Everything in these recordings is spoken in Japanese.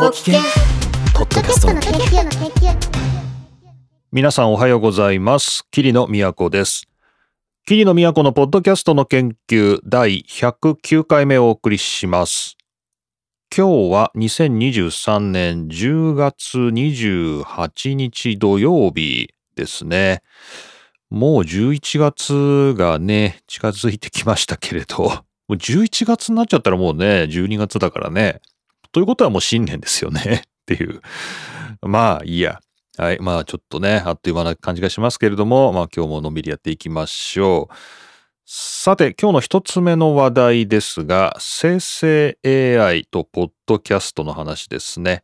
ご機嫌ポッドキャストの研究の研究皆さんおはようございます。桐野都です。桐野都のポッドキャストの研究第109回目をお送りします。今日は2023年10月28日土曜日ですね。もう11月がね、近づいてきましたけれど、もう11月になっちゃったらもうね、12月だからね。ということはもう新年ですよね。っていう。まあいいや。はい。まあちょっとね、あっという間な感じがしますけれども、まあ今日ものんびりやっていきましょう。さて、今日の一つ目の話題ですが、生成 AI とポッドキャストの話ですね。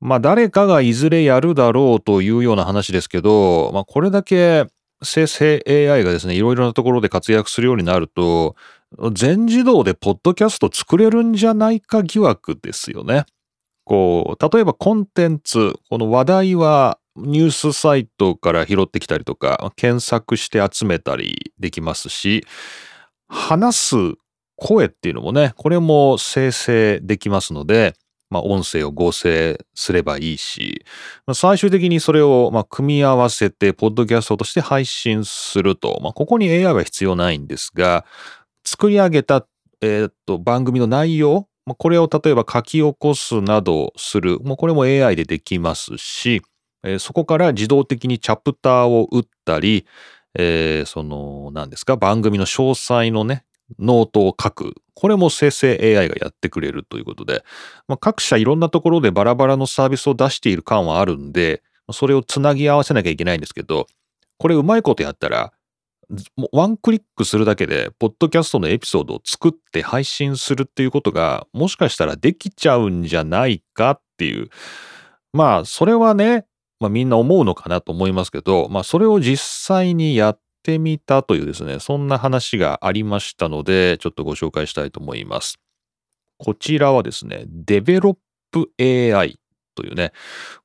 まあ誰かがいずれやるだろうというような話ですけど、まあこれだけ生成 AI がですね、いろいろなところで活躍するようになると、全自動でポッドキャスト作れるんじゃないか疑惑ですよね。こう、例えばコンテンツ、この話題はニュースサイトから拾ってきたりとか、検索して集めたりできますし、話す声っていうのもね、これも生成できますので、まあ、音声を合成すればいいし、まあ最終的にそれをまあ組み合わせて、ポッドキャストとして配信すると、まあ、ここに AI は必要ないんですが、作り上げた、えーっと番組の内容、まあこれを例えば書き起こすなどする、もうこれも AI でできますし、えーそこから自動的にチャプターを打ったり、えーその、何ですか、番組の詳細のね、ノートを書く。これも生成 AI がやってくれるということで、まあ、各社いろんなところでバラバラのサービスを出している感はあるんで、それをつなぎ合わせなきゃいけないんですけど、これうまいことやったら、ワンクリックするだけで、ポッドキャストのエピソードを作って配信するっていうことが、もしかしたらできちゃうんじゃないかっていう。まあ、それはね、まあみんな思うのかなと思いますけど、まあそれを実際にやってみたというですね、そんな話がありましたので、ちょっとご紹介したいと思います。こちらはですね、 Develop AI というね、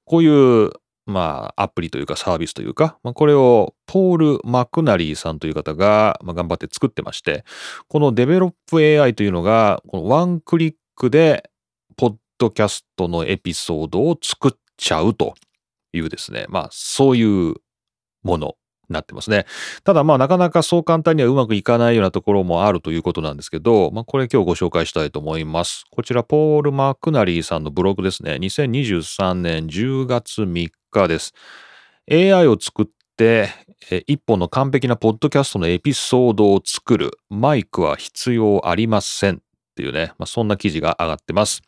こういう、まあ、アプリというかサービスというか、まあ、これをポール・マクナリーさんという方が、まあ、頑張って作ってまして、この Develop AI というのが、このワンクリックで、ポッドキャストのエピソードを作っちゃうというですね、まあ、そういうものなってますね。ただまあなかなかそう簡単にはうまくいかないようなところもあるということなんですけど、まあこれ今日ご紹介したいと思います。こちらポール・マクナリーさんのブログですね。2023年10月3日です。AI を作ってえ一本の完璧なポッドキャストのエピソードを作るマイクは必要ありませんっていうね、まあ、そんな記事が上がってます。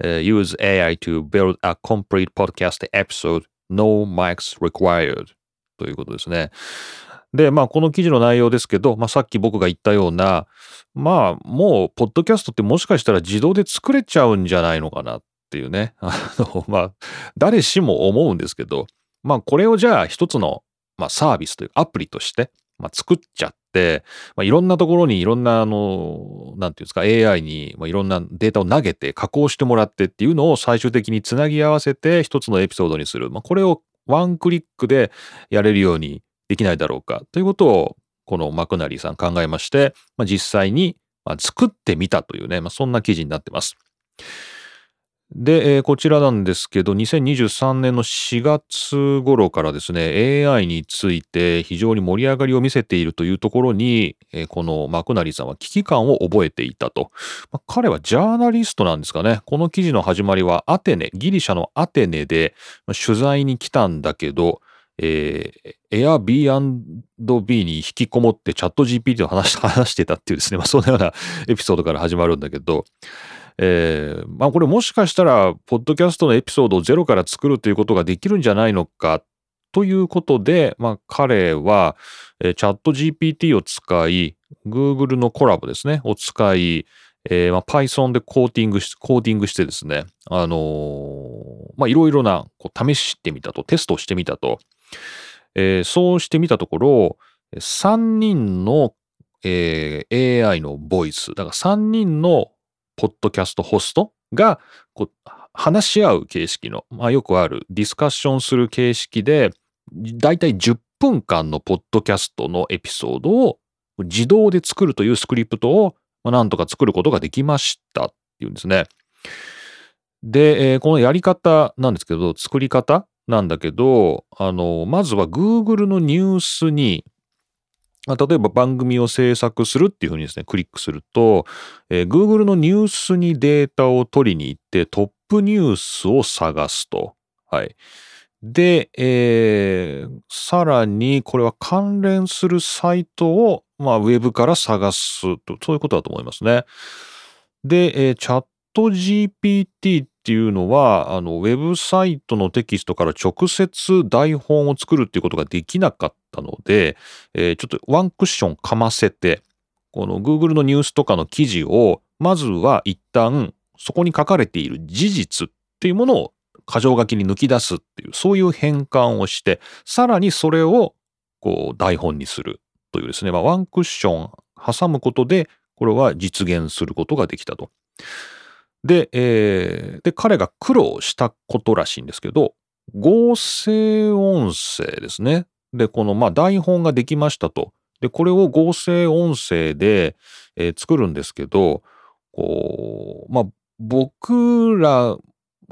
Use AI to build a complete podcast episode No mics required ということですね。で、まあ、この記事の内容ですけど、まあ、さっき僕が言ったような、まあ、もう、ポッドキャストってもしかしたら自動で作れちゃうんじゃないのかなっていうね。あの、まあ、誰しも思うんですけど、まあ、これをじゃあ一つの、まあ、サービスというアプリとして、まあ、作っちゃって、まあ、いろんなところにいろんな、あの、なんていうんですか、AI に、まあ、いろんなデータを投げて加工してもらってっていうのを最終的につなぎ合わせて一つのエピソードにする。まあ、これをワンクリックでやれるようにできないだろうかということを、このマクナリーさん考えまして、まあ、実際に作ってみたというね、まあ、そんな記事になってます。で、えーこちらなんですけど、2023年の4月頃からですね、AI について非常に盛り上がりを見せているというところに、えーこのマクナリーさんは危機感を覚えていたと。まあ彼はジャーナリストなんですかね。この記事の始まりはアテネ、ギリシャのアテネで取材に来たんだけど、えー、Airbnb に引きこもってチャット GPT と話し 話してたっていうですね、まあ、そんなようなエピソードから始まるんだけど、えーまあこれもしかしたら、ポッドキャストのエピソードをゼロから作るということができるんじゃないのかということで、まあ彼は、えーチャット GPT を使い、Google のコラボですね、を使い、えーまあ、Python でコーティングし、コーティングしてですね、あのーまあいろいろな、こう試してみたと、テストをしてみたと。えーそうしてみたところ、3人の、えー AI のボイス、だから3人のポッドキャストホストがこう話し合う形式の、まあ、よくあるディスカッションする形式で、だいたい10分間のポッドキャストのエピソードを自動で作るというスクリプトを、まあ、なんとか作ることができましたっていうんですね。で、えーこのやり方なんですけど、作り方なんだけど、あの、まずは Google のニュースに、まあ例えば番組を制作するっていうふうにですね、クリックすると、えー Google のニュースにデータを取りに行ってトップニュースを探すと。はい。で、えーさらにこれは関連するサイトを、まあ、ウェブから探すと、そういうことだと思いますね。で、えーチャット GPT っていうのは、あの、ウェブサイトのテキストから直接台本を作るっていうことができなかったので、えーちょっとワンクッションかませて、この Google のニュースとかの記事を、まずは一旦そこに書かれている事実っていうものを箇条書きに抜き出すっていう、そういう変換をして、さらにそれをこう台本にするというですね、まあ、ワンクッション挟むことで、これは実現することができたと。で、えーで、彼が苦労したことらしいんですけど、合成音声ですね。で、この、まあ、台本ができましたと。で、これを合成音声で、えー作るんですけど、こう、まあ、僕ら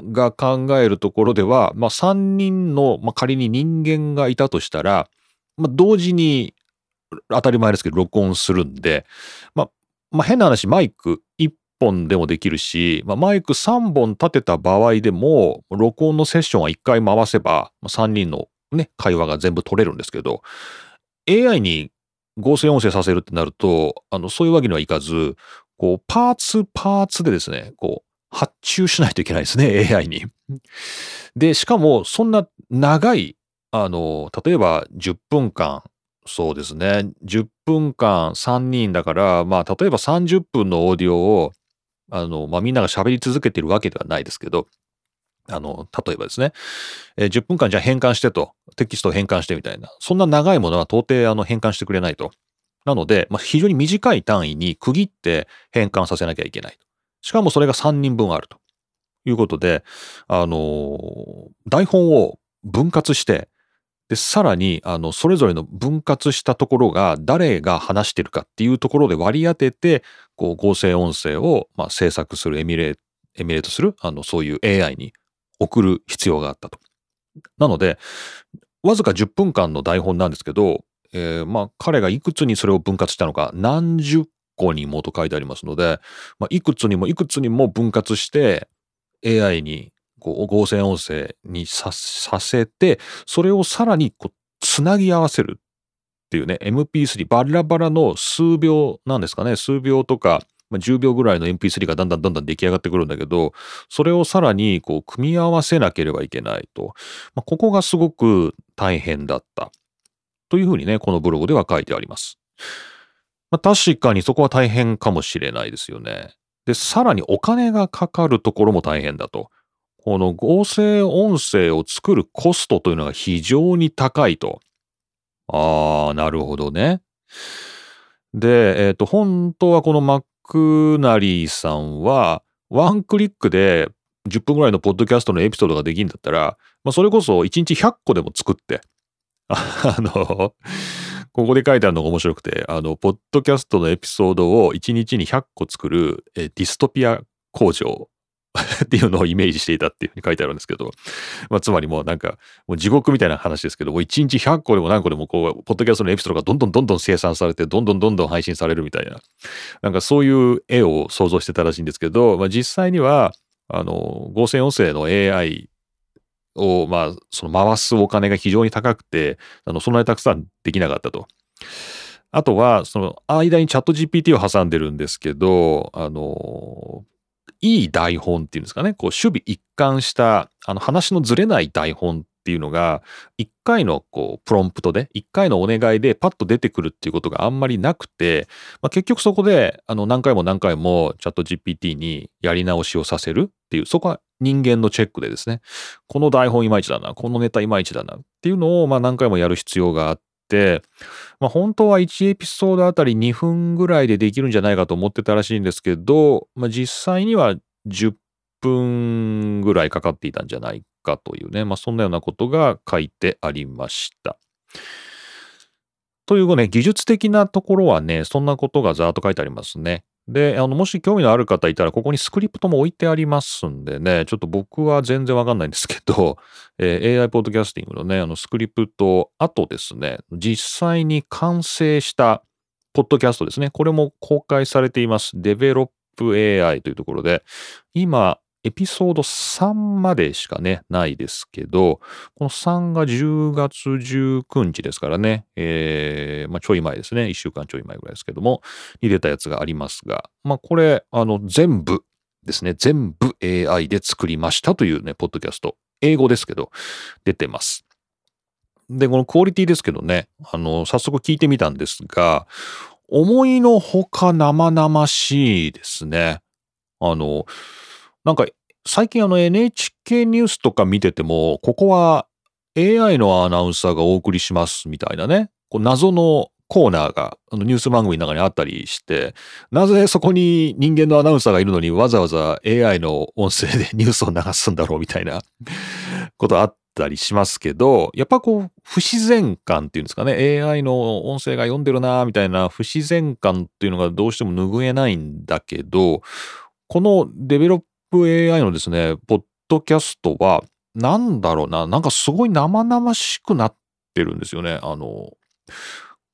が考えるところでは、まあ、3人の、まあ、仮に人間がいたとしたら、まあ、同時に当たり前ですけど録音するんで、まあ、まあ、変な話マイク1本でもできるし、まあ、マイク3本立てた場合でも録音のセッションは1回回せばま3人のね会話が全部取れるんですけど AI に合成音声させるってなるとあのそういうわけにはいかずこうパーツパーツでですねこう発注しないといけないですね AI に。でしかもそんな長いあの例えば10分間そうですね10分間3人だからまあ例えば30分のオーディオをあの、まあ、みんなが喋り続けてるわけではないですけどあの例えばですね、えー10分間じゃあ変換してとテキストを変換してみたいなそんな長いものは到底あの変換してくれないと。なので、まあ、非常に短い単位に区切って変換させなきゃいけない。しかもそれが3人分あるということで、あのー台本を分割して、で、さらに、あの、それぞれの分割したところが誰が話してるかっていうところで割り当てて、こう、合成音声を、まあ、制作する、エミュレーエミュレートする、あの、そういう AI に送る必要があったと。なので、わずか10分間の台本なんですけど、えーまあ、彼がいくつにそれを分割したのか、何十個にもと書いてありますので、まあ、いくつにもいくつにも分割して、AI にこう合成音声にさせて、それをさらにこうつなぎ合わせるっていうね、MP3、バラバラの数秒なんですかね、数秒とか、まあ、10秒ぐらいの MP3 がだんだんだんだん出来上がってくるんだけど、それをさらにこう組み合わせなければいけないと。まあ、ここがすごく大変だった。というふうにね、このブログでは書いてあります。まあ、確かにそこは大変かもしれないですよね。で、さらにお金がかかるところも大変だと。この合成音声を作るコストというのが非常に高いと。ああ、なるほどね。で、えっ、と、本当はこのマックナリーさんは、ワンクリックで10分ぐらいのポッドキャストのエピソードができるんだったら、まあ、それこそ1日100個でも作って、あの、ここで書いてあるのが面白くて、あの、ポッドキャストのエピソードを1日に100個作るディストピア工場 っていうのをイメージしていたっていうふうに書いてあるんですけど、まあ、つまりもうなんか、もう地獄みたいな話ですけど、もう1日100個でも何個でもこう、ポッドキャストのエピソードがどんどんどんどん生産されて、どんどんどんどん配信されるみたいな、なんかそういう絵を想像してたらしいんですけど、まあ、実際には、あの、合成音声の AI を、まあ、その回すお金が非常に高くて、あの、そんなにたくさんできなかったと。あとは、その間にチャット GPT を挟んでるんですけど、あの、いい台本っていうんですかね、こう、守備一貫した、あの、話のずれない台本っていうのが、一回のこう、プロンプトで、一回のお願いでパッと出てくるっていうことがあんまりなくて、まあ、結局そこで、あの、何回も何回もチャット GPT にやり直しをさせるっていう、そこは人間のチェックでですね、この台本いまいちだな、このネタいまいちだなっていうのを、まあ、何回もやる必要があって、まあ、本当は1エピソードあたり2分ぐらいでできるんじゃないかと思ってたらしいんですけど、まあ、実際には10分ぐらいかかっていたんじゃないかというね、まあ、そんなようなことが書いてありました。というね、技術的なところはね、そんなことがざーっと書いてありますね。で、あの、もし興味のある方いたら、ここにスクリプトも置いてありますんでね、ちょっと僕は全然わかんないんですけど、えー AI ポッドキャスティングのね、あの、スクリプト、あとですね、実際に完成したポッドキャストですね、これも公開されています。デベロップ AI というところで、今、エピソード3までしかね、ないですけど、この3が10月19日ですからね、えーまあ、ちょい前ですね、1週間ちょい前ぐらいですけども、に出たやつがありますが、まあ、これ、あの、全部ですね、全部 AI で作りましたというね、ポッドキャスト、英語ですけど、出てます。で、このクオリティですけどね、あの、早速聞いてみたんですが、思いのほか生々しいですね。あの、なんか最近あの NHK ニュースとか見てても、ここは AI のアナウンサーがお送りしますみたいなね、こう謎のコーナーがあのニュース番組の中にあったりして、なぜそこに人間のアナウンサーがいるのにわざわざ AI の音声で ニュースを流すんだろうみたいなことあったりしますけど、やっぱこう不自然感っていうんですかね、AI の音声が読んでるなみたいな不自然感っていうのがどうしても拭えないんだけど、このデベロップ AI のですね、ポッドキャストは、なんだろうな、なんかすごい生々しくなってるんですよね。あの、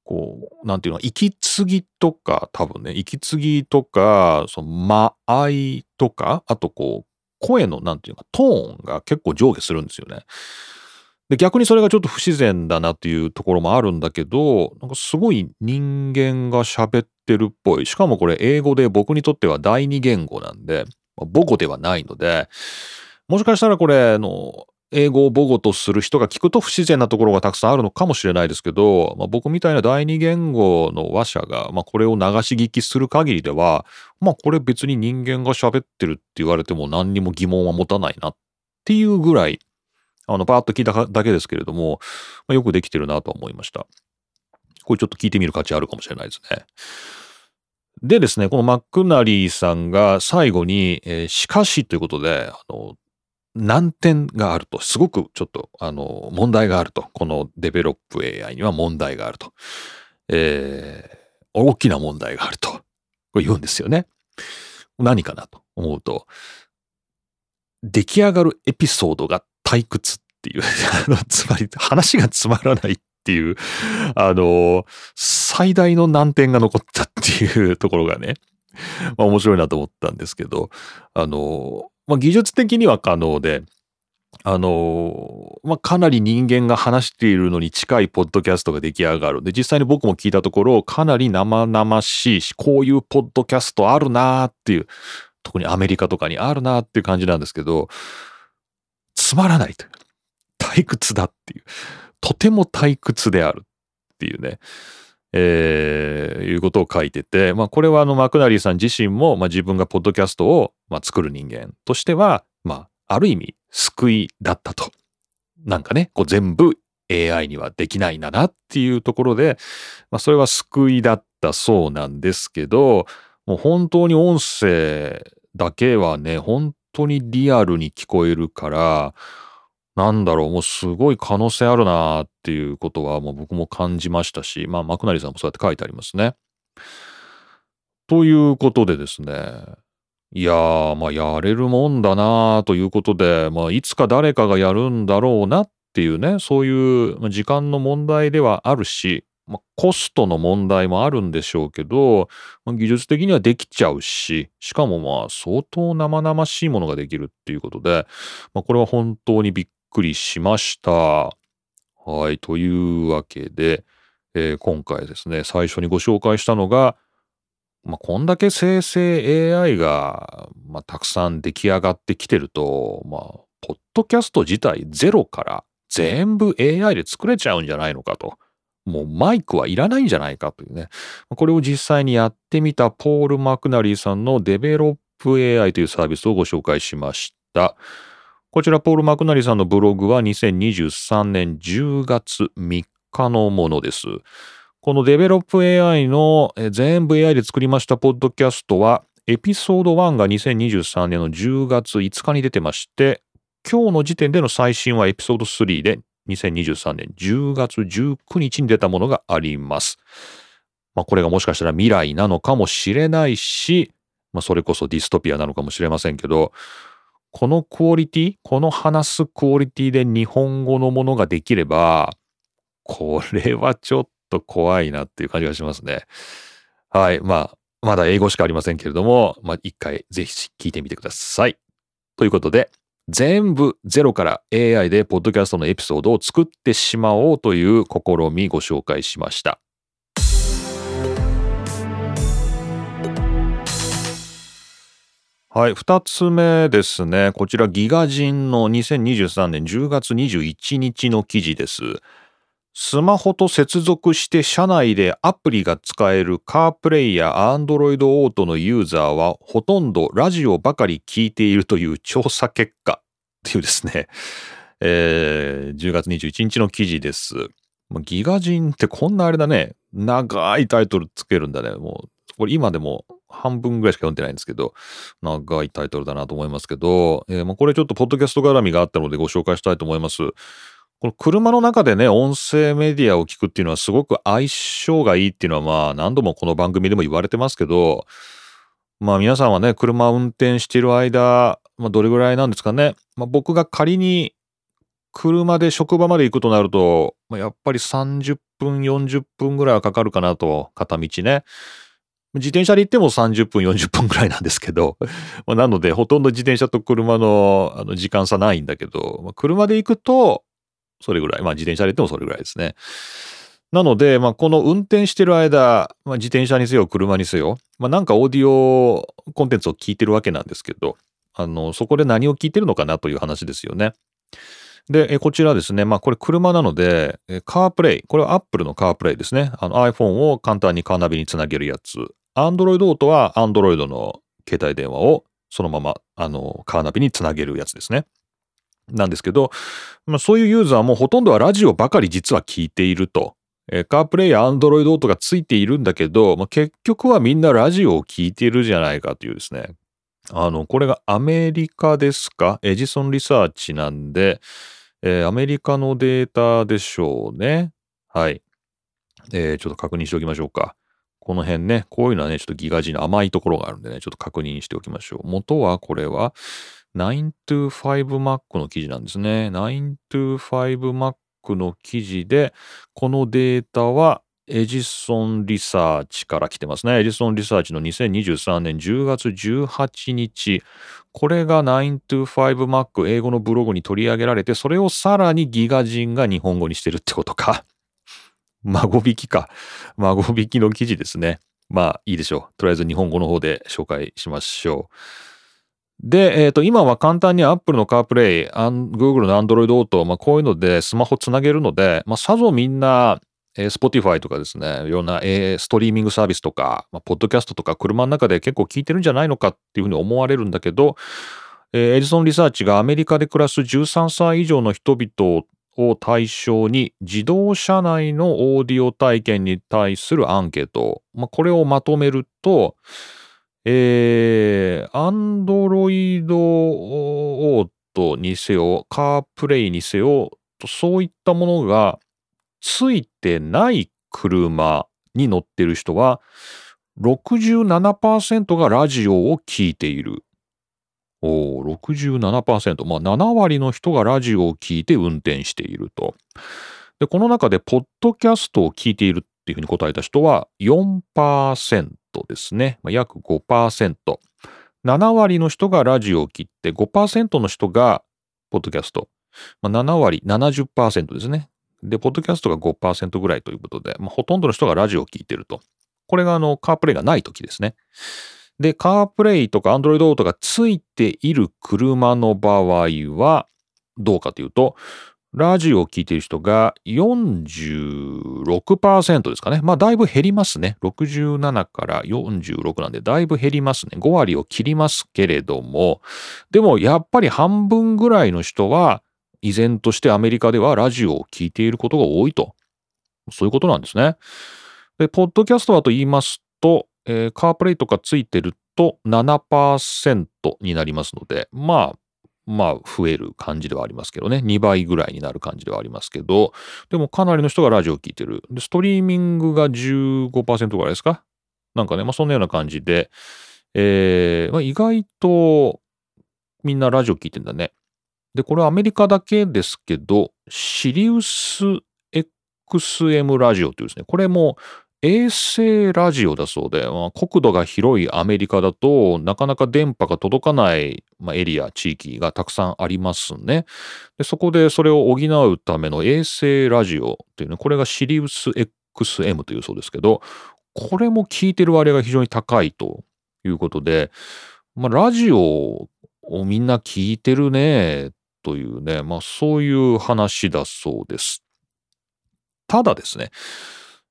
こう、なんていうの、息継ぎとか、多分ね、息継ぎとか、その間合いとか、あとこう、声の、なんていうか、トーンが結構上下するんですよね。で、逆にそれがちょっと不自然だなっていうところもあるんだけど、なんかすごい人間が喋ってるっぽい。しかもこれ英語で僕にとっては第二言語なんで、母語ではないので、もしかしたらこれ、の、英語を母語とする人が聞くと不自然なところがたくさんあるのかもしれないですけど、まあ、僕みたいな第二言語の話者が、まあ、これを流し聞きする限りでは、まあこれ別に人間が喋ってるって言われても何にも疑問は持たないなっていうぐらい、あの、パーッと聞いただけですけれども、まあ、よくできてるなと思いました。これちょっと聞いてみる価値あるかもしれないですね。でですね、このマックナリーさんが最後に、えーしかしということで、あの、難点があると、すごくちょっと、あの、問題があると。このデベロップ AI には問題があると。えー大きな問題があると。これ言うんですよね。何かなと思うと、出来上がるエピソードが退屈っていう、あのつまり話がつまらないっていう、あの、最大の難点が残ったっていうところがね、まあ面白いなと思ったんですけど、あの、まあ技術的には可能で、あの、まあ、かなり人間が話しているのに近いポッドキャストが出来上がる。で、実際に僕も聞いたところ、かなり生々しいし、こういうポッドキャストあるなーっていう、特にアメリカとかにあるなーっていう感じなんですけど、つまらないという。退屈だっていう。とても退屈であるっていうね。えーいうことを書いてて、まあ、これはあの、マクナリーさん自身も、まあ、自分がポッドキャストを、まあ、作る人間としては、まあ、ある意味、救いだったと。なんかね、こう全部 AI にはできないんだなっていうところで、まあ、それは救いだったそうなんですけど、もう本当に音声だけはね、本当にリアルに聞こえるから、なんだろう、もうすごい可能性あるなっていうことはもう僕も感じましたし、まあ、マクナリさんもそうやって書いてありますね。ということでですね、いやー、まあ、やれるもんだなということで、まあ、いつか誰かがやるんだろうなっていうね、そういう時間の問題ではあるし、まあ、コストの問題もあるんでしょうけど、まあ技術的にはできちゃうし、しかもまあ相当生々しいものができるっていうことで、まあ、これは本当にびっくりしました。はい、というわけで、えー今回ですね、最初にご紹介したのが、まあ、こんだけ生成 AI が、まあ、たくさん出来上がってきてると、まあ、ポッドキャスト自体ゼロから全部 AI で作れちゃうんじゃないのかと。もうマイクはいらないんじゃないかというね。これを実際にやってみたポール・マクナリーさんのデベロップ AI というサービスをご紹介しました。こちら、ポール・マクナリーさんのブログは2023年10月3日のものです。このデベロップ AI の全部 AI で作りましたポッドキャストは、エピソード1が2023年の10月5日に出てまして、今日の時点での最新はエピソード3で2023年10月19日に出たものがあります。まあこれがもしかしたら未来なのかもしれないし、まあそれこそディストピアなのかもしれませんけど、このクオリティ、この話すクオリティで日本語のものができれば、これはちょっと怖いなっていう感じがしますね。はい。まあ、まだ英語しかありませんけれども、まあ一回ぜひ聞いてみてください。ということで、全部ゼロから AI でポッドキャストのエピソードを作ってしまおうという試みご紹介しました。はい、二つ目ですね。こちらギガ人の2023年10月21日の記事です。スマホと接続して車内でアプリが使えるカープレイや Android オートのユーザーはほとんどラジオばかり聞いているという調査結果っていうですね、えー、10月21日の記事です。ギガ人ってこんなあれだね、長いタイトルつけるんだね。もう、これ今でも半分ぐらいしか読んでないんですけど、長いタイトルだなと思いますけど、えー、まあこれちょっとポッドキャスト絡みがあったのでご紹介したいと思います。この車の中でね、音声メディアを聞くっていうのはすごく相性がいいっていうのはまあ何度もこの番組でも言われてますけど、まあ皆さんはね、車を運転している間、まあどれぐらいなんですかね。まあ僕が仮に車で職場まで行くとなると、まあ、やっぱり30分、40分ぐらいはかかるかなと、片道ね。自転車で行っても30分、40分ぐらいなんですけど、まあ、なのでほとんど自転車と車のあの時間差ないんだけど、まあ、車で行くと、それぐらい。まあ自転車で行ってもそれぐらいですね。なので、まあこの運転してる間、まあ自転車にせよ、車にせよ、まあなんかオーディオコンテンツを聞いてるわけなんですけど、あの、そこで何を聞いてるのかなという話ですよね。で、こちらですね、まあこれ車なので、カープレイ、これは Apple のカープレイですね。あの iPhone を簡単にカーナビにつなげるやつ。Android Auto は Android の携帯電話をそのままあのカーナビにつなげるやつですね。なんですけど、まあ、そういうユーザーもほとんどはラジオばかり実は聞いていると。えー、カープレイやアンドロイドオートがついているんだけど、まあ、結局はみんなラジオを聞いているじゃないかというですね。あの、これがアメリカですか？エジソンリサーチなんで、えー、アメリカのデータでしょうね。はい。えー、ちょっと確認しておきましょうか。この辺ね、こういうのはね、ちょっとギガ人の甘いところがあるんでね、ちょっと確認しておきましょう。元はこれは、925Mac の記事なんですね。925Mac の記事で、このデータはエジソンリサーチから来てますね。エジソンリサーチの2023年10月18日。これが 925Mac 英語のブログに取り上げられて、それをさらにギガ人が日本語にしてるってことか。孫引きか。孫引きの記事ですね。まあいいでしょう。とりあえず日本語の方で紹介しましょう。で、えっ、ー、と、今は簡単に Apple の CarPlay、Google の Android Auto、まあ、こういうのでスマホつなげるので、まあ、さぞみんな、えー、Spotify とかですね、いろんな、えー、ストリーミングサービスとか、まあ、ポッドキャストとか車の中で結構聞いてるんじゃないのかっていうふうに思われるんだけど、えー、エジソンリサーチがアメリカで暮らす13歳以上の人々を対象に自動車内のオーディオ体験に対するアンケート、まあ、これをまとめると、えー、アンドロイドオートにせよ、カープレイにせよ、そういったものがついてない車に乗ってる人は、67%がラジオを聴いている。おー、67%。まあ、7割の人がラジオを聴いて運転していると。で、この中で、ポッドキャストを聞いているっていうふうに答えた人は4%ですね。まあ、約5%。7割の人がラジオを切って5%の人がポッドキャスト。まあ、7割、70%ですね。で、ポッドキャストが5%ぐらいということで、まあ、ほとんどの人がラジオを聞いてると。これがあの、カープレイがない時ですね。で、カープレイとかアンドロイドオートがついている車の場合は、どうかというと、ラジオを聴いている人が46%ですかね。まあ、だいぶ減りますね。67から46なんで、だいぶ減りますね。5割を切りますけれども、でもやっぱり半分ぐらいの人は、依然としてアメリカではラジオを聴いていることが多いと。そういうことなんですね。で、ポッドキャストはと言いますと、えー、カープレイとかついてると7%になりますので、まあ、まあ増える感じではありますけどね。2倍ぐらいになる感じではありますけど、でもかなりの人がラジオを聴いてる。で、ストリーミングが15%ぐらいですか？なんかね、まあそんなような感じで、えー、まあ、意外とみんなラジオ聴いてんだね。で、これアメリカだけですけど、シリウス XM ラジオというですね、これも衛星ラジオだそうで、まあ、国土が広いアメリカだとなかなか電波が届かない、まあ、エリア、地域がたくさんありますねで。そこでそれを補うための衛星ラジオっていうね、これがシリウス XM というそうですけど、これも聞いてる割合が非常に高いということで、まあ、ラジオをみんな聞いてるねというね、まあそういう話だそうです。ただですね、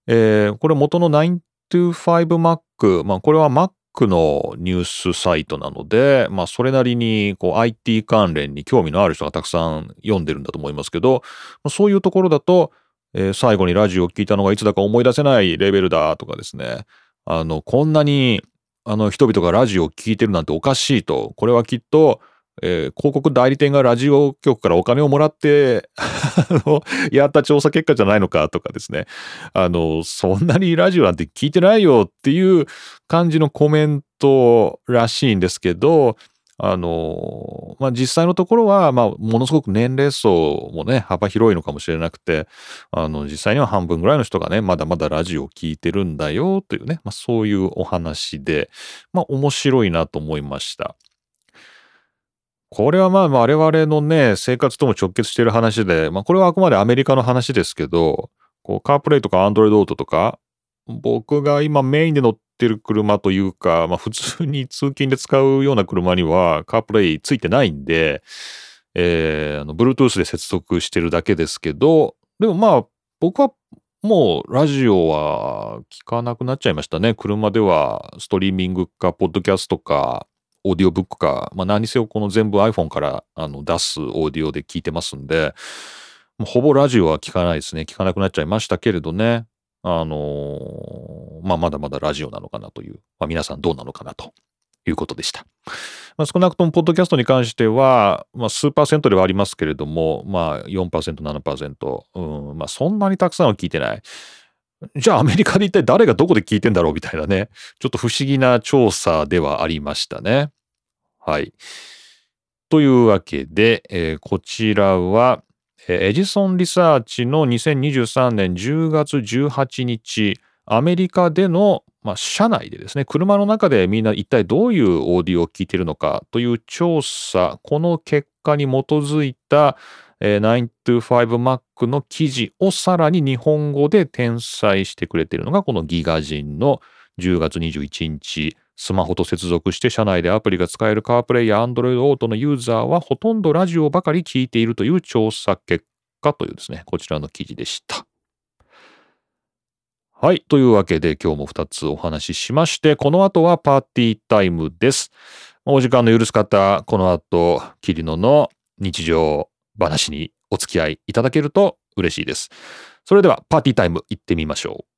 えー、これ元の 925Mac、まあこれは Mac のニュースサイトなので、まあそれなりにこう IT 関連に興味のある人がたくさん読んでるんだと思いますけど、まあ、そういうところだと、えー、最後にラジオを聞いたのがいつだか思い出せないレベルだとかですね、あの、こんなにあの人々がラジオを聞いてるなんておかしいと、これはきっとえー、広告代理店がラジオ局からお金をもらって やった調査結果じゃないのかとかですね。あの、そんなにラジオなんて聞いてないよっていう感じのコメントらしいんですけど、あの、まあ、実際のところは、まあ、ものすごく年齢層もね、幅広いのかもしれなくて、あの、実際には半分ぐらいの人がね、まだまだラジオを聞いてるんだよというね、まあ、そういうお話で、まあ、面白いなと思いました。これはまあ我々のね、生活とも直結している話で、まあこれはあくまでアメリカの話ですけど、こうカープレイとかアンドロイドオートとか、僕が今メインで乗ってる車というか、まあ普通に通勤で使うような車にはカープレイついてないんで、えー、あの、Bluetooth で接続してるだけですけど、でもまあ僕はもうラジオは聞かなくなっちゃいましたね。車ではストリーミングか、ポッドキャストか、オーディオブックか、まあ、何せよこの全部 iPhone からあの出すオーディオで聞いてますんで、もうほぼラジオは聞かないですね。聞かなくなっちゃいましたけれどね。あのー、まあ、まだまだラジオなのかなという、まあ、皆さんどうなのかなということでした。まあ、少なくともポッドキャストに関しては、まあ、数パーセントではありますけれども、まあ4%、7%、うん、まあそんなにたくさんは聞いてない。じゃあアメリカで一体誰がどこで聞いてんだろうみたいなね、ちょっと不思議な調査ではありましたね。はい。というわけで、えー、こちらは、エジソンリサーチの2023年10月18日、アメリカでの、まあ、車内でですね、車の中でみんな一体どういうオーディオを聞いているのかという調査、この結果に基づいた、えー、925Mac の記事をさらに日本語で転載してくれているのがこのギガ人の10月21日スマホと接続して車内でアプリが使える CarPlay や Android Auto のユーザーはほとんどラジオばかり聞いているという調査結果というですね、こちらの記事でした。はい。というわけで今日も2つお話ししまして、この後はパーティータイムです。お時間の許す方、この後、キリノの日常話にお付き合いいただけると嬉しいです。それではパーティータイム行ってみましょう。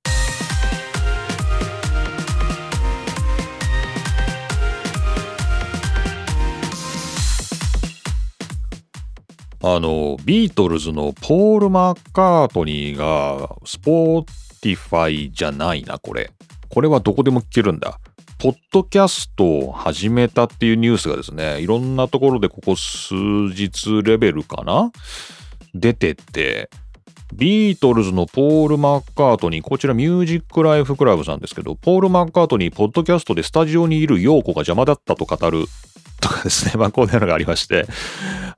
あの、ビートルズのポール・マッカートニーがスポーティファイじゃないな、これ。これはどこでも聞けるんだ。ポッドキャストを始めたっていうニュースがですね、いろんなところでここ数日レベルかな？出てて、ビートルズのポール・マッカートニー、こちらミュージックライフクラブさんですけど、ポール・マッカートニー、ポッドキャストでスタジオにいる陽子が邪魔だったと語るとかですね、まあこういうのがありまして、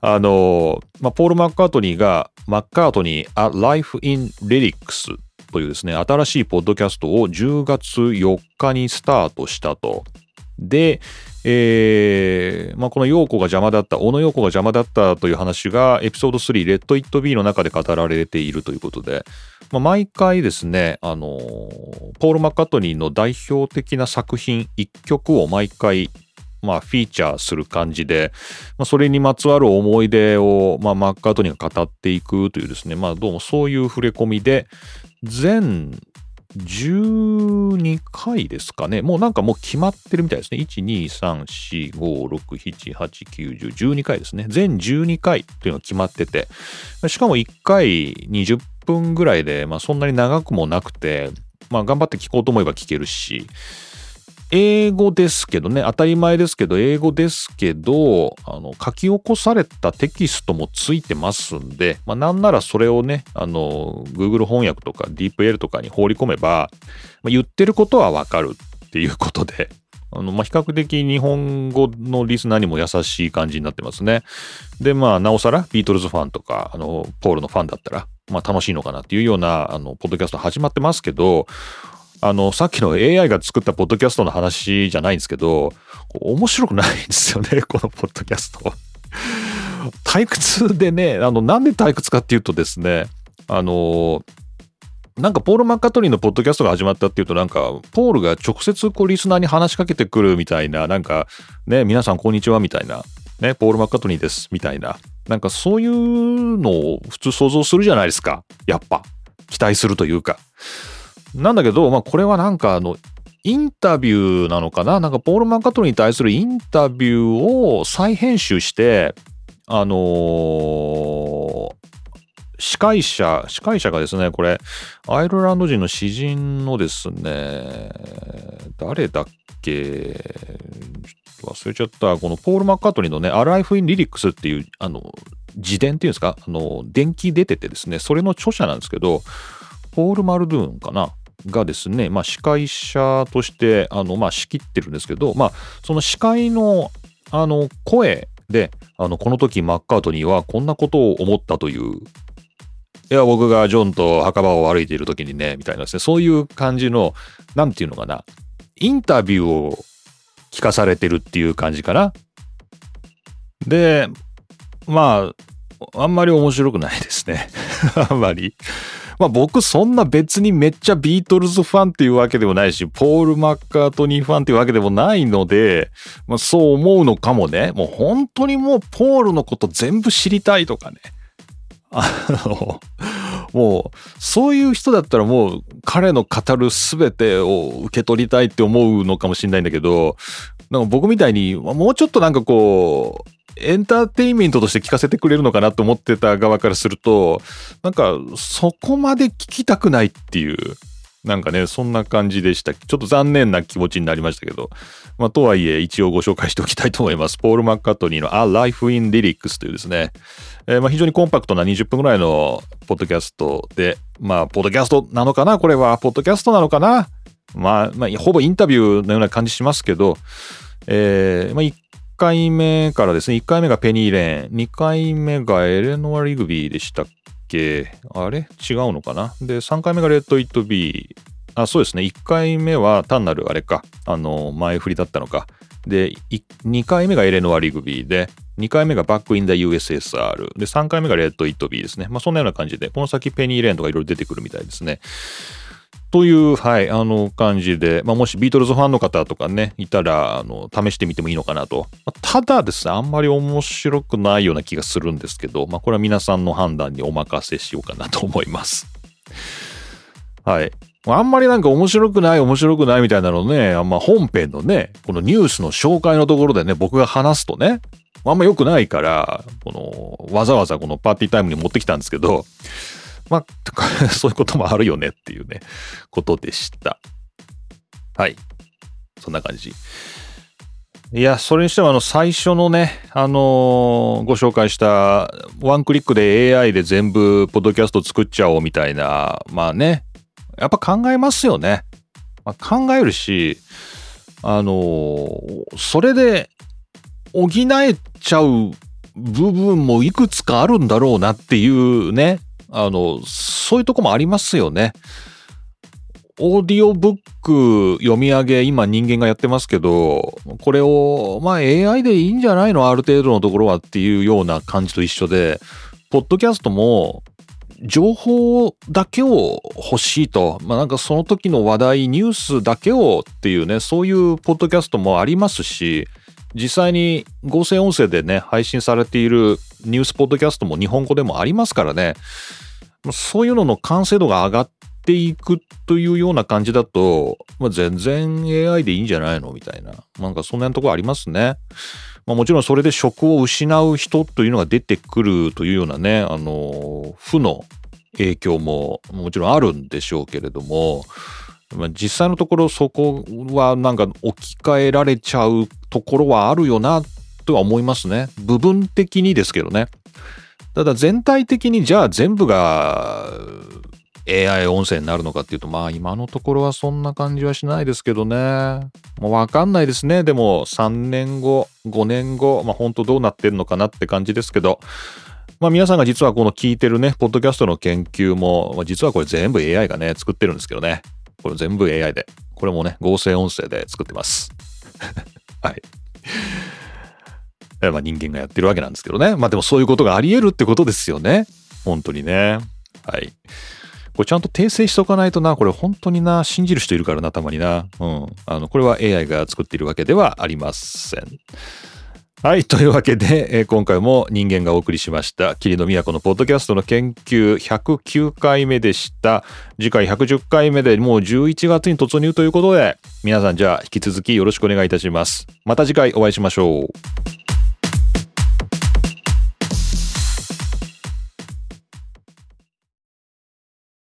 あの、まあ、ポール・マッカートニーが、マッカートニー、A Life in Lyrics というですね、新しいポッドキャストを10月4日にスタートしたと。で、えー、まあ、この陽子が邪魔だった、小野陽子が邪魔だったという話がエピソード3、レッド・イット・ビーの中で語られているということで、まあ、毎回ですね、あのポール・マッカートニーの代表的な作品1曲を毎回まあ、フィーチャーする感じで、まあ、それにまつわる思い出を、まあ、マッカートニーが語っていくというですね、まあ、どうもそういう触れ込みで、全12回ですかね。もうなんかもう決まってるみたいですね。1、2、3、4、5、6、7、8、9、10、12回ですね。全12回というのが決まってて、しかも1回20分ぐらいで、まあそんなに長くもなくて、まあ頑張って聞こうと思えば聞けるし、英語ですけどね、当たり前ですけど、英語ですけど、あの、書き起こされたテキストもついてますんで、まあ、なんならそれをね、あの、Google 翻訳とか DeepL とかに放り込めば、まあ、言ってることはわかるっていうことで、あの、まあ、比較的日本語のリスナーにも優しい感じになってますね。で、まあ、なおさら、ビートルズファンとか、あの、ポールのファンだったら、まあ、楽しいのかなっていうような、あの、ポッドキャスト始まってますけど、あの、さっきの AI が作ったポッドキャストの話じゃないんですけど、面白くないんですよね、このポッドキャスト。退屈でね、あの、なんで退屈かっていうとですね、あの、なんかポール・マッカトリーのポッドキャストが始まったっていうとなんかポールが直接こうリスナーに話しかけてくるみたいななんかね皆さんこんにちはみたいなねポール・マッカトリーですみたいななんかそういうのを普通想像するじゃないですかやっぱ期待するというかなんだけど、まあ、これはなんかあの、インタビューなのかな？なんかポール・マッカトリーに対するインタビューを再編集して、あのー、司会者、司会者がですね、これ、アイルランド人の詩人のですね、誰だっけ？忘れちゃった。このポール・マッカートリーのね、Alive in Lyrics っていう、あの、自伝っていうんですか？あの、電気出ててですね、それの著者なんですけど、ポール・マルドゥーンかな？がですね、まあ、司会者としてあの、まあ、仕切ってるんですけど、まあ、その司会のあの声であのこの時マッカートニーはこんなことを思ったという。いや僕がジョンと墓場を歩いている時にねみたいなですねそういう感じの何て言うのかなインタビューを聞かされてるっていう感じかな。でまああんまり面白くないですね。あんまり。まあ僕そんな別にめっちゃビートルズファンっていうわけでもないし、ポール・マッカートニーファンっていうわけでもないので、まあそう思うのかもね。もう本当にもうポールのこと全部知りたいとかね。あの、もう、そういう人だったらもう彼の語る全てを受け取りたいって思うのかもしれないんだけど、なんか僕みたいに、もうちょっとなんかこう、エンターテインメントとして聞かせてくれるのかなと思ってた側からすると、なんかそこまで聞きたくないっていう、なんかね、そんな感じでした。ちょっと残念な気持ちになりましたけど、まあ、とはいえ一応ご紹介しておきたいと思います。ポール・マッカートニーの A Life in Lyrics というですね、えー、まあ非常にコンパクトな20分ぐらいのポッドキャストで、まあ、ポッドキャストなのかな？これは、ポッドキャストなのかな？まあ、まあ、ほぼインタビューのような感じしますけど、えー、まあ、回目からですね、1回目がペニーレーン、2回目がエレノア・リグビーでしたっけ？あれ？違うのかな？で、3回目がレッド・イット・ビー。あ、そうですね。1回目は単なるあれか、あの、前振りだったのか。で、2回目がエレノア・リグビーで、2回目がバック・イン・ダ・ USSR。で、3回目がレッド・イット・ビーですね。まあ、そんなような感じで、この先ペニーレーンとかいろいろ出てくるみたいですね。という、はい、あの感じで、まあ、もしビートルズファンの方とかね、いたら、あの、試してみてもいいのかなと。ただですね、あんまり面白くないような気がするんですけど、まあ、これは皆さんの判断にお任せしようかなと思います。はい。あんまりなんか面白くない面白くないみたいなのね、あんま本編のね、このニュースの紹介のところでね、僕が話すとね、あんま良くないから、この、わざわざこのパーティータイムに持ってきたんですけど、まあ、そういうこともあるよねっていうね、ことでした。はい。そんな感じ。いや、それにしてもあの最初のね、あのー、ご紹介したワンクリックで AI で全部ポッドキャスト作っちゃおうみたいな、まあね、やっぱ考えますよね。まあ、考えるし、あのー、それで補えちゃう部分もいくつかあるんだろうなっていうね、あの、そういうとこもありますよね。オーディオブック読み上げ、今人間がやってますけど、これを、まあ AI でいいんじゃないの？ある程度のところはっていうような感じと一緒で、ポッドキャストも、情報だけを欲しいと、まあなんかその時の話題、ニュースだけをっていうね、そういうポッドキャストもありますし、実際に合成音声でね、配信されているニュースポッドキャストも日本語でもありますからね、そういうのの完成度が上がっていくというような感じだと、まあ、全然 AI でいいんじゃないのみたいな。なんかそんなところありますね。まあ、もちろんそれで職を失う人というのが出てくるというようなね、あの、負の影響ももちろんあるんでしょうけれども、実際のところそこはなんか置き換えられちゃうところはあるよなとは思いますね。部分的にですけどね。ただ全体的にじゃあ全部が AI 音声になるのかっていうと、まあ今のところはそんな感じはしないですけどね。もうわかんないですね。でも3年後、5年後、まあ本当どうなってんのかなって感じですけど、まあ皆さんが実はこの聞いてるね、ポッドキャストの研究も、まあ、実はこれ全部 AI がね、作ってるんですけどね。これ全部 AI で。これもね、合成音声で作ってます。はい。まあ人間がやってるわけなんですけどね。まあでもそういうことがあり得るってことですよね。本当にね。はい。これちゃんと訂正しとかないとな、これ本当にな、信じる人いるからな、たまにな。うん。あの、これは AI が作っているわけではありません。はい。というわけで、えー、今回も人間がお送りしました、霧の都のポッドキャストの研究109回目でした。次回110回目でもう11月に突入ということで、皆さんじゃあ引き続きよろしくお願いいたします。また次回お会いしましょう。